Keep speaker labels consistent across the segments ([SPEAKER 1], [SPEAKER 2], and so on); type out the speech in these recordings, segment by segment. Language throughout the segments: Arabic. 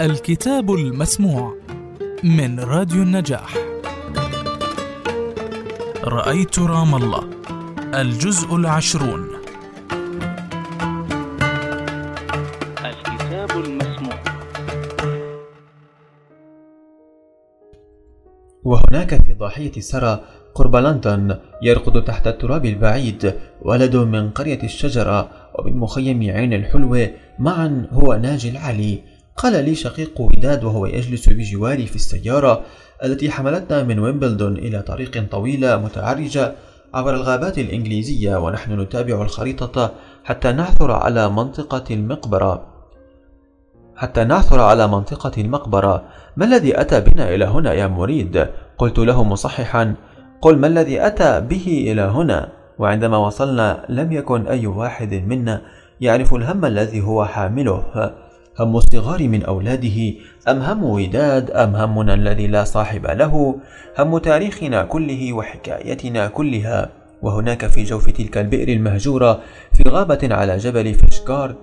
[SPEAKER 1] الكتاب المسموع من راديو النجاح. رأيت رام الله الجزء العشرون.
[SPEAKER 2] الكتاب المسموع.
[SPEAKER 3] وهناك في ضاحية سرى قرب لندن يرقد تحت التراب البعيد ولد من قرية الشجرة ومن مخيم عين الحلوة معا هو ناجي العلي. قال لي شقيق وداد وهو يجلس بجواري في السيارة التي حملتنا من ويمبلدون إلى طريق طويلة متعرجة عبر الغابات الإنجليزية ونحن نتابع الخريطة حتى نعثر على منطقة المقبرة حتى نعثر على منطقة المقبرة ما الذي أتى بنا إلى هنا يا مريد؟ قلت له مصححا قل ما الذي أتى به إلى هنا؟ وعندما وصلنا لم يكن أي واحد منا يعرف الهم الذي هو حامله هم الصغار من أولاده؟ أم هم وداد؟ أم همنا الذي لا صاحب له؟ هم تاريخنا كله وحكايتنا كلها؟ وهناك في جوف تلك البئر المهجورة في غابة على جبل فيشغارد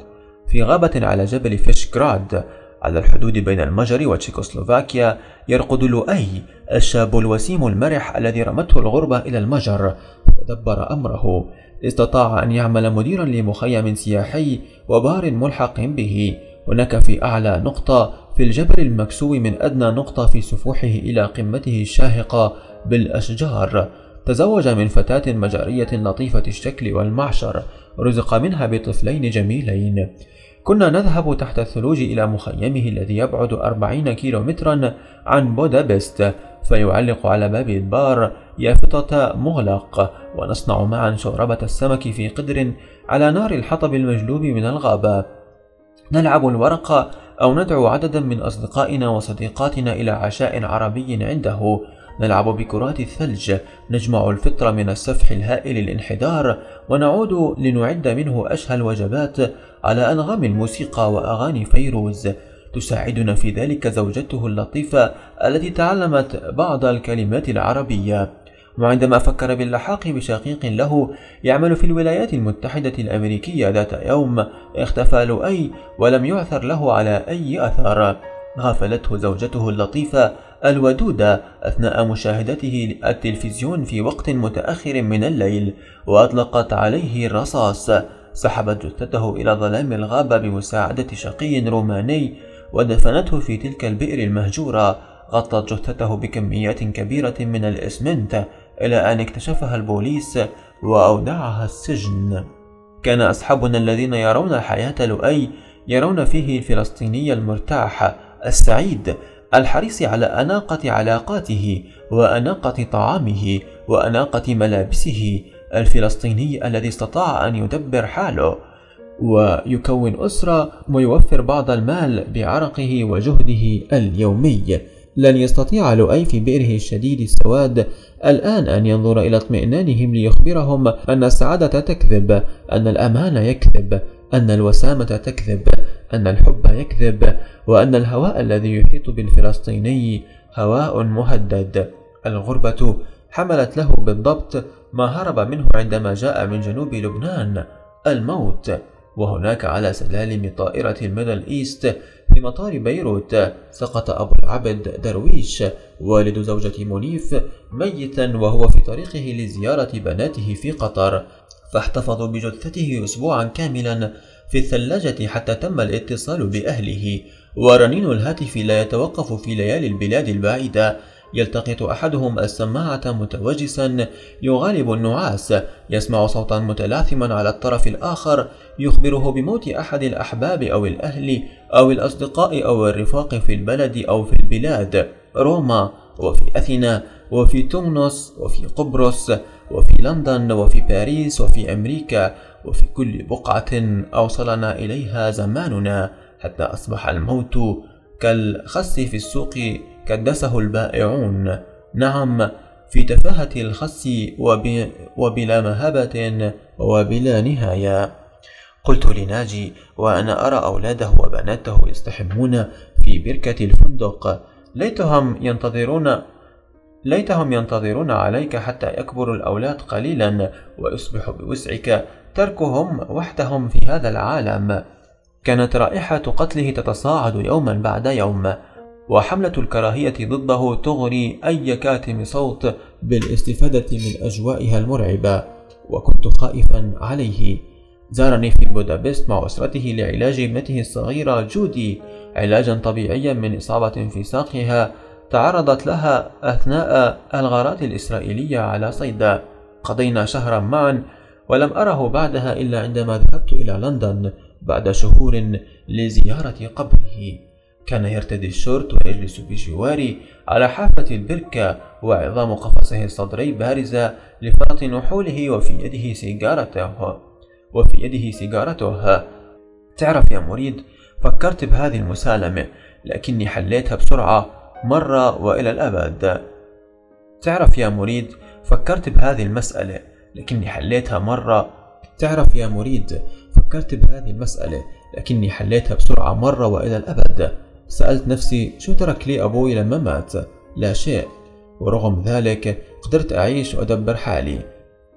[SPEAKER 3] في غابة على جبل فيشغراد على الحدود بين المجر وتشيكوسلوفاكيا يرقد لؤي الشاب الوسيم المرح الذي رمته الغربة إلى المجر تدبر أمره. استطاع أن يعمل مديرا لمخيم سياحي وبار ملحق به. هناك في أعلى نقطة في الجبل المكسو من أدنى نقطة في سفوحه إلى قمته الشاهقة بالأشجار. تزوج من فتاة مجارية لطيفة الشكل والمعشر رزق منها بطفلين جميلين. كنا نذهب تحت الثلوج إلى مخيمه الذي يبعد أربعين كيلومترا عن بودابست فيعلق على باب البار يافطة مغلق ونصنع معا شوربة السمك في قدر على نار الحطب المجلوب من الغابة. نلعب الورقة أو ندعو عددا من أصدقائنا وصديقاتنا إلى عشاء عربي عنده. نلعب بكرات الثلج. نجمع الفطر من السفح الهائل الانحدار ونعود لنعد منه أشهى الوجبات على أنغام الموسيقى وأغاني فيروز. تساعدنا في ذلك زوجته اللطيفة التي تعلمت بعض الكلمات العربية. وعندما فكر باللحاق بشقيق له يعمل في الولايات المتحدة الأمريكية ذات يوم اختفى لؤي ولم يعثر له على أي أثر غافلته زوجته اللطيفة الودودة أثناء مشاهدته التلفزيون في وقت متأخر من الليل وأطلقت عليه الرصاص. سحبت جثته إلى ظلام الغابة بمساعدة شقي روماني ودفنته في تلك البئر المهجورة. غطت جثته بكميات كبيرة من الإسمنت. إلى أن اكتشفها البوليس وأودعها السجن. كان أصحابنا الذين يرون حياة لؤي يرون فيه الفلسطيني المرتاح السعيد الحريص على أناقة علاقاته وأناقة طعامه وأناقة ملابسه الفلسطيني الذي استطاع أن يدبر حاله ويكون أسرة ويوفر بعض المال بعرقه وجهده اليومي. لن يستطيع لؤي في بئره الشديد السواد الآن أن ينظر إلى اطمئنانهم ليخبرهم أن السعادة تكذب أن الأمان يكذب أن الوسامة تكذب أن الحب يكذب وأن الهواء الذي يحيط بالفلسطيني هواء مهدد. الغربة حملت له بالضبط ما هرب منه عندما جاء من جنوب لبنان الموت وهناك على سلالم طائرة الميدل إيست في مطار بيروت سقط أبو العبد درويش والد زوجة منيف ميتا وهو في طريقه لزيارة بناته في قطر. فاحتفظوا بجثته أسبوعا كاملا في الثلاجة حتى تم الاتصال بأهله. ورنين الهاتف لا يتوقف في ليالي البلاد البعيدة. يلتقط أحدهم السماعة متوجسا يغالب النعاس يسمع صوتا متلاثما على الطرف الآخر يخبره بموت أحد الأحباب أو الأهل أو الأصدقاء أو الرفاق في البلد أو في البلاد. روما وفي أثينا وفي تونس وفي قبرص وفي لندن وفي باريس وفي أمريكا وفي كل بقعة أوصلنا إليها زماننا حتى أصبح الموت كالخس في السوق كدسه البائعون. نعم في تفاهة الخس وب... وبلا مهبة وبلا نهاية. قلت لناجي وأنا أرى أولاده وبناته يستحمون في بركة الفندق. ليتهم ينتظرون ليتهم ينتظرون عليك حتى يكبر الأولاد قليلا ويصبح بوسعك تركهم وحدهم في هذا العالم. كانت رائحة قتله تتصاعد يوما بعد يوم. وحملة الكراهية ضده تغري أي كاتم صوت بالاستفادة من أجوائها المرعبة وكنت خائفا عليه. زارني في بودابست مع أسرته لعلاج ابنته الصغيرة جودي علاجا طبيعيا من إصابة في ساقها تعرضت لها أثناء الغارات الإسرائيلية على صيدا قضينا شهرا معا ولم أره بعدها إلا عندما ذهبت إلى لندن بعد شهور لزيارة قبره. كان يرتدي الشورت ويجلس بجواري على حافة البركة وعظام قفصه الصدري بارزة لفرط نحوله وفي يده سيجارته. وفي يده سيجارته. تعرف يا مريد فكرت بهذه المسالمة لكني حليتها بسرعة مرة وإلى الأبد. تعرف يا مريد فكرت بهذه المسألة لكني حليتها مرة. تعرف يا مريد فكرت بهذه المسألة لكني حليتها بسرعة مرة وإلى الأبد. سألت نفسي شو ترك لي أبوي لما مات؟ لا شيء. ورغم ذلك قدرت أعيش وأدبر حالي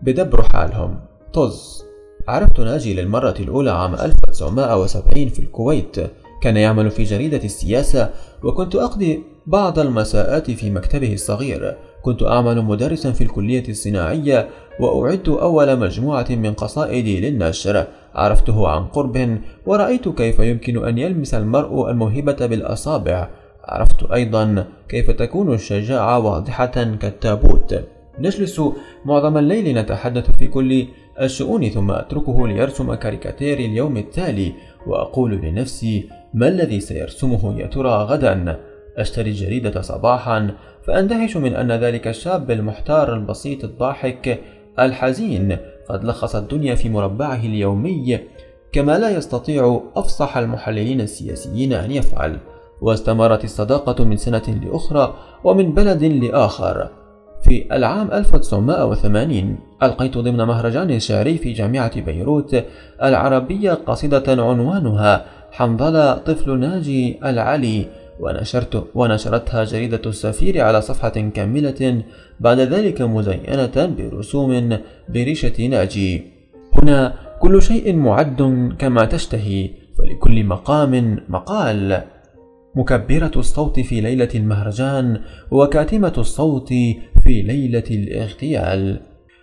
[SPEAKER 3] بدبروا حالهم. طز. عرفت ناجي للمرة الأولى عام 1970 في الكويت. كان يعمل في جريدة السياسة وكنت أقضي بعض المساءات في مكتبه الصغير. كنت أعمل مدرسا في الكلية الصناعية وأعدت أول مجموعة من قصائدي للنشر عرفته عن قرب ورأيت كيف يمكن أن يلمس المرء الموهبة بالأصابع. عرفت أيضا كيف تكون الشجاعة واضحة كالتابوت. نجلس معظم الليل نتحدث في كل الشؤون ثم أتركه ليرسم كاريكاتير اليوم التالي وأقول لنفسي ما الذي سيرسمه يا ترى غدا؟ أشتري الجريدة صباحا. فأندهش من أن ذلك الشاب المحتار البسيط الضاحك الحزين قد لخص الدنيا في مربعه اليومي كما لا يستطيع أفصح المحللين السياسيين أن يفعل واستمرت الصداقة من سنة لأخرى ومن بلد لآخر. في العام 1980 ألقيت ضمن مهرجان شعري في جامعة بيروت العربية قصيدة عنوانها حنظلة طفل ناجي العلي. ونشرت ونشرتها جريدة السفير على صفحة كاملة بعد ذلك مزينة برسوم بريشة ناجي. هنا كل شيء معد كما تشتهي فلكل مقام مقال. مكبرة الصوت في ليلة المهرجان وكاتمة الصوت في ليلة الإغتيال.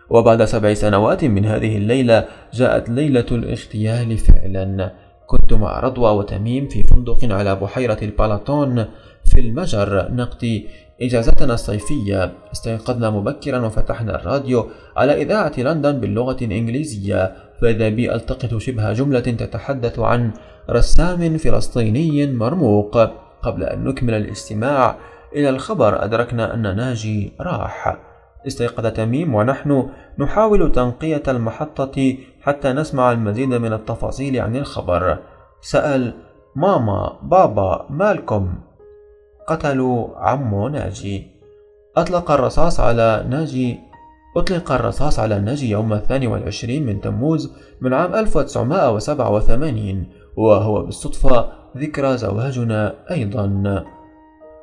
[SPEAKER 3] وبعد سبع سنوات من هذه الليلة جاءت ليلة الاغتيال فعلا. كنت مع رضوى وتميم في فندق على بحيرة البالاتون في المجر. نقضي إجازتنا الصيفية. استيقظنا مبكرا وفتحنا الراديو على إذاعة لندن باللغة الإنجليزية. فإذا بي ألتقط شبه جملة تتحدث عن رسام فلسطيني مرموق. قبل أن نكمل الاستماع إلى الخبر أدركنا أن ناجي راح. استيقظ تميم ونحن نحاول تنقية المحطة حتى نسمع المزيد من التفاصيل عن الخبر. سأل ماما بابا مالكم؟ قتلوا عمو ناجي. أطلق الرصاص على ناجي أطلق الرصاص على ناجي يوم الثاني والعشرين من تموز من عام 1987 وهو بالصدفة ذكرى زواجنا أيضا.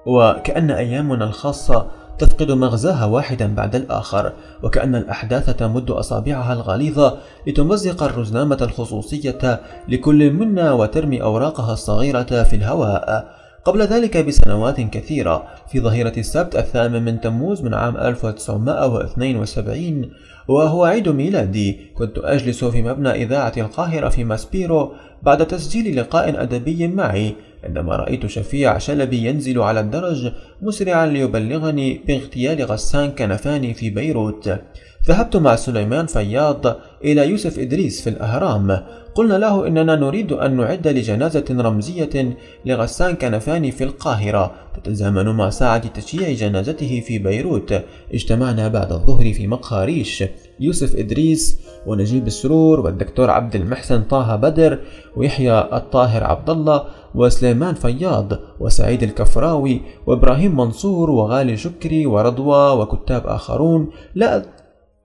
[SPEAKER 3] وكأن أيامنا الخاصة تفقد مغزاها واحدا بعد الآخر وكأن الأحداث تمد أصابعها الغليظة لتمزق الرزنامة الخصوصية لكل منا وترمي أوراقها الصغيرة في الهواء. قبل ذلك بسنوات كثيرة في ظهيرة السبت الثامن من تموز من عام 1972 وهو عيد ميلادي. كنت أجلس في مبنى إذاعة القاهرة في ماسبيرو بعد تسجيل لقاء أدبي معي. عندما رأيت شفيع شلبي ينزل على الدرج مسرعا ليبلغني باغتيال غسان كنفاني في بيروت. ذهبت مع سليمان فياض إلى يوسف إدريس في الأهرام. قلنا له إننا نريد أن نعد لجنازة رمزية لغسان كنفاني في القاهرة تتزامن مع ساعة تشييع جنازته في بيروت. اجتمعنا بعد الظهر في مقهى ريش يوسف إدريس ونجيب السرور والدكتور عبد المحسن طه بدر ويحيى الطاهر عبد الله وسليمان فياض وسعيد الكفراوي وإبراهيم منصور وغالي شكري ورضوى وكتاب آخرون. لا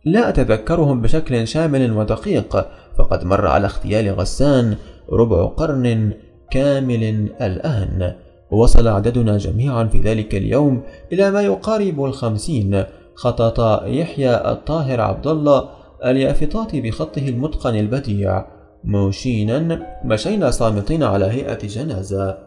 [SPEAKER 3] لا أتذكرهم بشكل شامل ودقيق فقد مر على اغتيال غسان ربع قرن كامل الآن وصل عددنا جميعا في ذلك اليوم إلى ما يقارب الخمسين. خطط يحيى الطاهر عبد الله اليافطات بخطه المتقن البديع. موشينا مشينا صامتين على هيئة جنازة.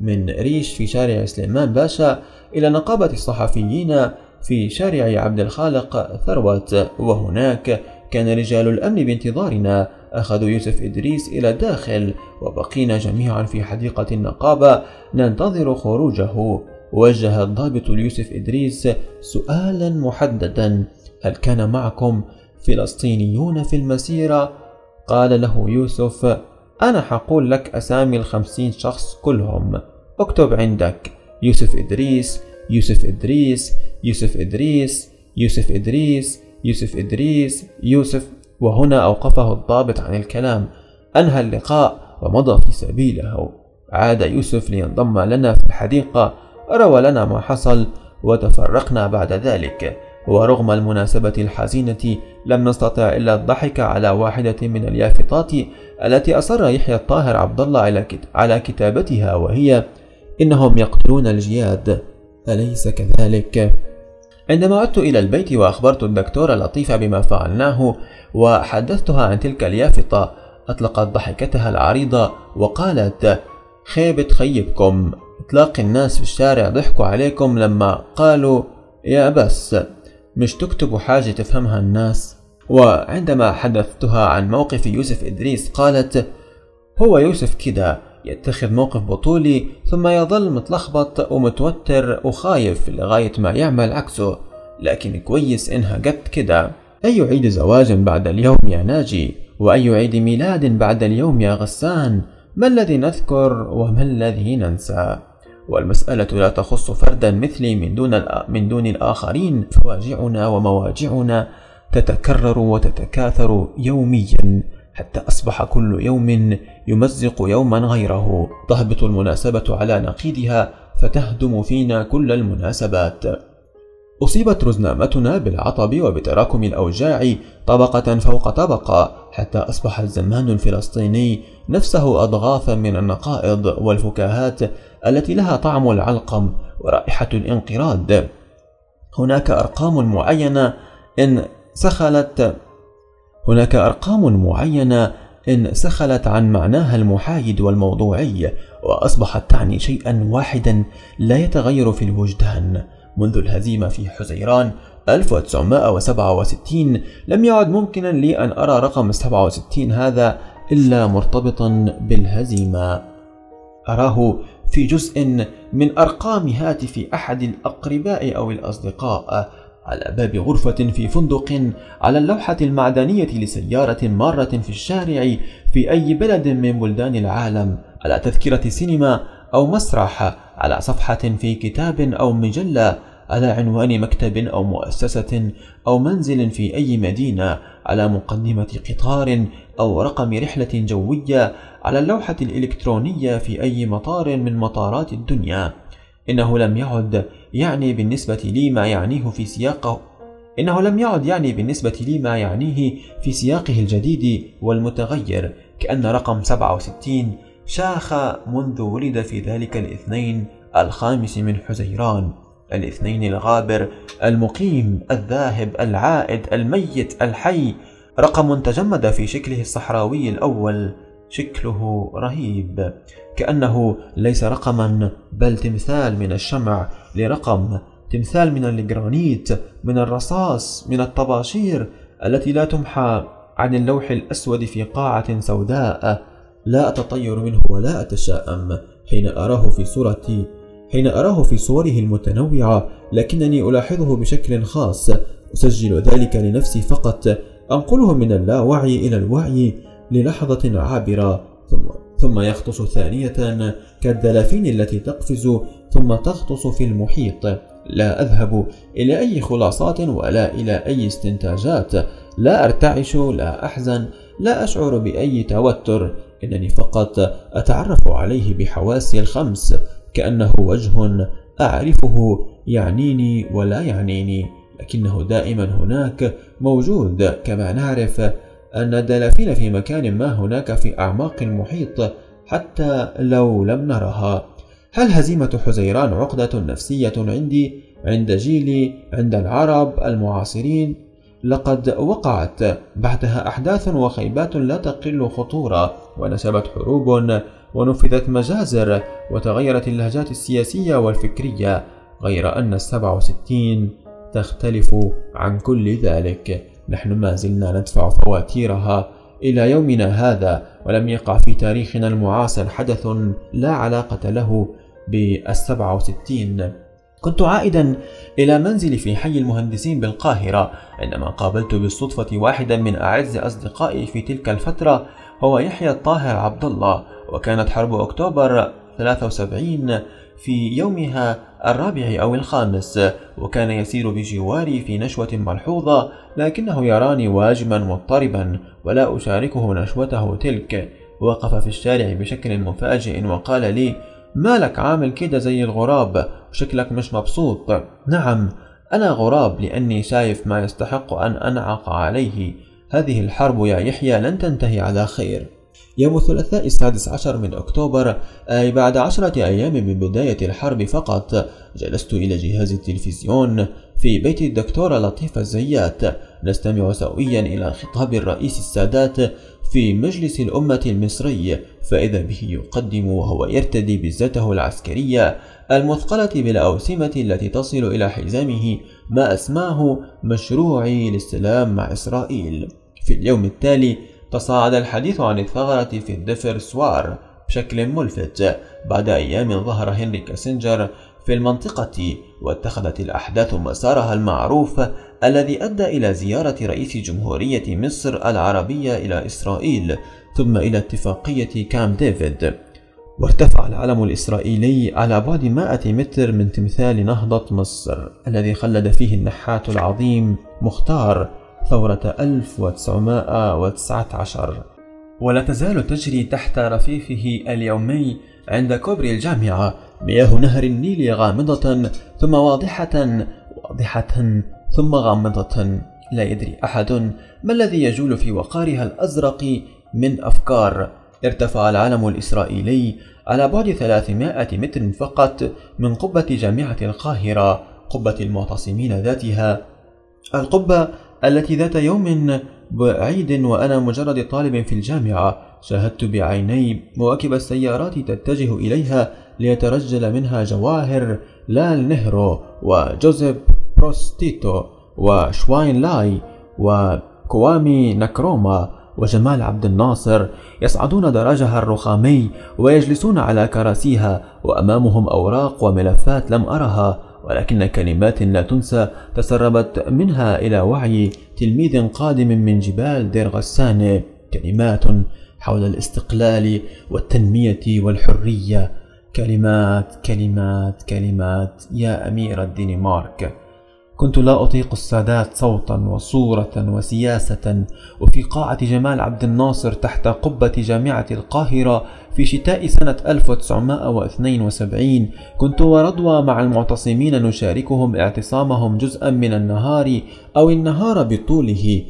[SPEAKER 3] من ريش في شارع سليمان باشا إلى نقابة الصحفيين في شارع عبد الخالق ثروت وهناك كان رجال الأمن بانتظارنا أخذوا يوسف إدريس إلى الداخل وبقينا جميعا في حديقة النقابة ننتظر خروجه وجه الضابط ليوسف إدريس سؤالا محددا هل كان معكم فلسطينيون في المسيرة؟ قال له يوسف أنا حقول لك أسامي الخمسين شخص كلهم اكتب عندك يوسف إدريس يوسف إدريس يوسف إدريس يوسف إدريس يوسف إدريس يوسف. وهنا أوقفه الضابط عن الكلام. أنهى اللقاء ومضى في سبيله. عاد يوسف لينضم لنا في الحديقة. روى لنا ما حصل وتفرقنا بعد ذلك. ورغم المناسبة الحزينة لم نستطع إلا الضحك على واحدة من اليافطات التي أصر يحيى الطاهر عبد الله على كتابتها. وهي إنهم يقتلون الجياد. أليس كذلك؟ عندما عدت إلى البيت وأخبرت الدكتورة لطيفة بما فعلناه وحدثتها عن تلك اليافطة أطلقت ضحكتها العريضة وقالت خيبة خيبكم إطلاق الناس في الشارع ضحكوا عليكم لما قالوا يا بس مش تكتبوا حاجة تفهمها الناس وعندما حدثتها عن موقف يوسف إدريس قالت هو يوسف كده يتخذ موقف بطولي ثم يظل متلخبط ومتوتر وخايف لغاية ما يعمل عكسه. لكن كويس إنها قد كده. أي عيد زواج بعد اليوم يا ناجي؟ وأي عيد ميلاد بعد اليوم يا غسان؟ ما الذي نذكر وما الذي ننسى؟ والمسألة لا تخص فردا مثلي من دون, من دون الآخرين. فواجعنا ومواجعنا تتكرر وتتكاثر يوميا. حتى أصبح كل يوم يمزق يوما غيره. تهبط المناسبة على نقيضها فتهدم فينا كل المناسبات. أصيبت رزنامتنا بالعطب وبتراكم الأوجاع طبقة فوق طبقة حتى أصبح الزمان الفلسطيني نفسه أضغاثا من النقائض والفكاهات التي لها طعم العلقم ورائحة الانقراض. هناك أرقام معينة إن سخلت هناك أرقام معينة إن سخلت عن معناها المحايد والموضوعي وأصبحت تعني شيئا واحدا لا يتغير في الوجدان. منذ الهزيمة في حزيران 1967 لم يعد ممكنا لي أن أرى رقم 67 هذا إلا مرتبطا بالهزيمة. أراه في جزء من أرقام هاتف أحد الأقرباء أو الأصدقاء على باب غرفة في فندق على اللوحة المعدنية لسيارة مارة في الشارع في أي بلد من بلدان العالم على تذكرة سينما أو مسرح على صفحة في كتاب أو مجلة على عنوان مكتب أو مؤسسة أو منزل في أي مدينة على مقدمة قطار أو رقم رحلة جوية على اللوحة الإلكترونية في أي مطار من مطارات الدنيا. إنه لم يعد يعني بالنسبة لي ما يعنيه في سياقه. إنه لم يعد يعني بالنسبة لي ما يعنيه في سياقه الجديد والمتغير. كأن رقم 67 شاخ منذ ولد في ذلك الاثنين الخامس من حزيران. الاثنين الغابر المقيم الذاهب العائد الميت الحي. رقم تجمد في شكله الصحراوي الأول. شكله رهيب. كأنه ليس رقما بل تمثال من الشمع لرقم تمثال من الجرانيت من الرصاص من الطباشير التي لا تمحى عن اللوح الأسود في قاعة سوداء. لا أتطير منه ولا أتشائم حين أراه في صورة حين أراه في صوره المتنوعة لكنني ألاحظه بشكل خاص. أسجل ذلك لنفسي فقط. أنقله من اللاوعي إلى الوعي. للحظة عابرة ثم ثم يغطس ثانية كالدلافين التي تقفز ثم تغطس في المحيط. لا أذهب إلى أي خلاصات ولا إلى أي استنتاجات. لا أرتعش لا أحزن لا أشعر بأي توتر. إنني فقط أتعرف عليه بحواسي الخمس كأنه وجه أعرفه يعنيني ولا يعنيني. لكنه دائما هناك موجود كما نعرف أن الدلافين في مكان ما هناك في أعماق المحيط حتى لو لم نرها. هل هزيمة حزيران عقدة نفسية عندي عند جيلي عند العرب المعاصرين؟ لقد وقعت بعدها أحداث وخيبات لا تقل خطورة ونشبت حروب ونفذت مجازر وتغيرت اللهجات السياسية والفكرية غير أن السبع وستين تختلف عن كل ذلك. نحن ما زلنا ندفع فواتيرها إلى يومنا هذا ولم يقع في تاريخنا المعاصر حدث لا علاقة له بالسبعة وستين. كنت عائدا إلى منزلي في حي المهندسين بالقاهرة عندما قابلت بالصدفة واحدا من أعز أصدقائي في تلك الفترة هو يحيى الطاهر عبد الله وكانت حرب أكتوبر 73 في يومها الرابع أو الخامس وكان يسير بجواري في نشوة ملحوظة لكنه يراني واجما مضطربا ولا أشاركه نشوته تلك. وقف في الشارع بشكل مفاجئ وقال لي مالك عامل كده زي الغراب؟ وشكلك مش مبسوط. نعم أنا غراب لأني شايف ما يستحق أن أنعق عليه. هذه الحرب يا يحيى لن تنتهي على خير. يوم الثلاثاء السادس عشر من أكتوبر أي بعد عشرة أيام من بداية الحرب فقط جلست إلى جهاز التلفزيون في بيت الدكتورة لطيفة الزيات نستمع سويا إلى خطاب الرئيس السادات في مجلس الأمة المصري فإذا به يقدم وهو يرتدي بزته العسكرية المثقلة بالأوسمة التي تصل إلى حزامه ما أسماه مشروعي للسلام مع إسرائيل. في اليوم التالي تصاعد الحديث عن الثغرة في الدفرسوار بشكل ملفت بعد أيام ظهر هنري كيسنجر في المنطقة واتخذت الأحداث مسارها المعروف الذي أدى إلى زيارة رئيس جمهورية مصر العربية إلى إسرائيل ثم إلى اتفاقية كام ديفيد. وارتفع العلم الإسرائيلي على بعد 100 متر من تمثال نهضة مصر الذي خلد فيه النحات العظيم مختار ثورة 1919 ولا تزال تجري تحت رفيفه اليومي عند كوبري الجامعة مياه نهر النيل غامضة ثم واضحة واضحة ثم غامضة. لا يدري أحد ما الذي يجول في وقارها الأزرق من أفكار. ارتفع العلم الإسرائيلي على بعد 300 متر فقط من قبة جامعة القاهرة قبة المعتصمين ذاتها. القبة التي ذات يوم بعيد وأنا مجرد طالب في الجامعة. شاهدت بعيني مواكب السيارات تتجه إليها ليترجل منها جواهر لال نهرو وجوزيف بروز تيتو وشو إن لاي وكوامي نكروما وجمال عبد الناصر يصعدون درجها الرخامي ويجلسون على كراسيها وأمامهم أوراق وملفات لم أرها. ولكن كلمات لا تنسى تسربت منها إلى وعي تلميذ قادم من جبال دير غسانة. كلمات حول الاستقلال والتنمية والحرية. كلمات كلمات كلمات يا أمير الدنمارك. كنت لا أطيق السادات صوتا وصورة وسياسة. وفي قاعة جمال عبد الناصر تحت قبة جامعة القاهرة في شتاء سنة 1972 كنت ورضوى مع المعتصمين نشاركهم اعتصامهم جزءا من النهار أو النهار بطوله.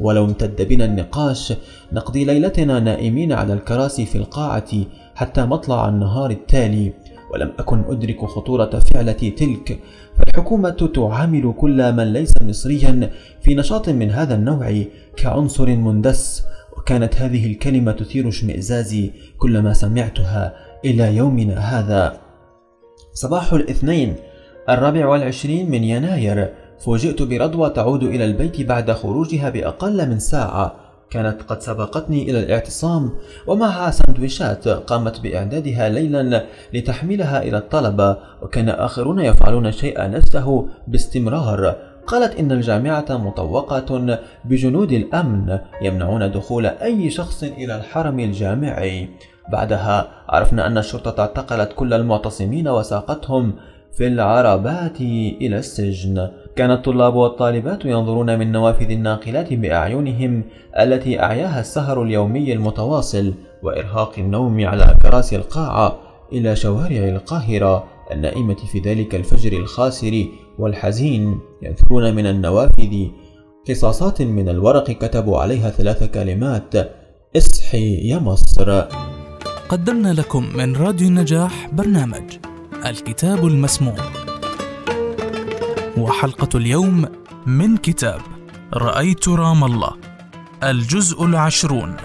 [SPEAKER 3] ولو امتد بنا النقاش نقضي ليلتنا نائمين على الكراسي في القاعة حتى مطلع النهار التالي. ولم أكن أدرك خطورة فعلة تلك فالحكومة تعامل كل من ليس مصريا في نشاط من هذا النوع كعنصر مندس وكانت هذه الكلمة تثير اشمئزازي كلما سمعتها إلى يومنا هذا. صباح الاثنين الرابع والعشرين من يناير فوجئت برضوى تعود إلى البيت بعد خروجها بأقل من ساعة. كانت قد سبقتني إلى الاعتصام ومعها سندويشات قامت بإعدادها ليلا لتحملها إلى الطلبة وكان آخرون يفعلون الشيء نفسه باستمرار. قالت إن الجامعة مطوقة بجنود الأمن يمنعون دخول أي شخص إلى الحرم الجامعي. بعدها عرفنا أن الشرطة اعتقلت كل المعتصمين وساقتهم في العربات إلى السجن. كان الطلاب والطالبات ينظرون من نوافذ الناقلات بأعينهم التي أعياها السهر اليومي المتواصل وإرهاق النوم على كراسي القاعة إلى شوارع القاهرة. النائمة في ذلك الفجر الخاسر والحزين ينثرون من النوافذ قصاصات من الورق كتبوا عليها ثلاث كلمات إصحي يا مصر
[SPEAKER 1] قدمنا لكم من راديو النجاح برنامج الكتاب المسموع وحلقة اليوم من كتاب رأيت رام الله الجزء العشرون.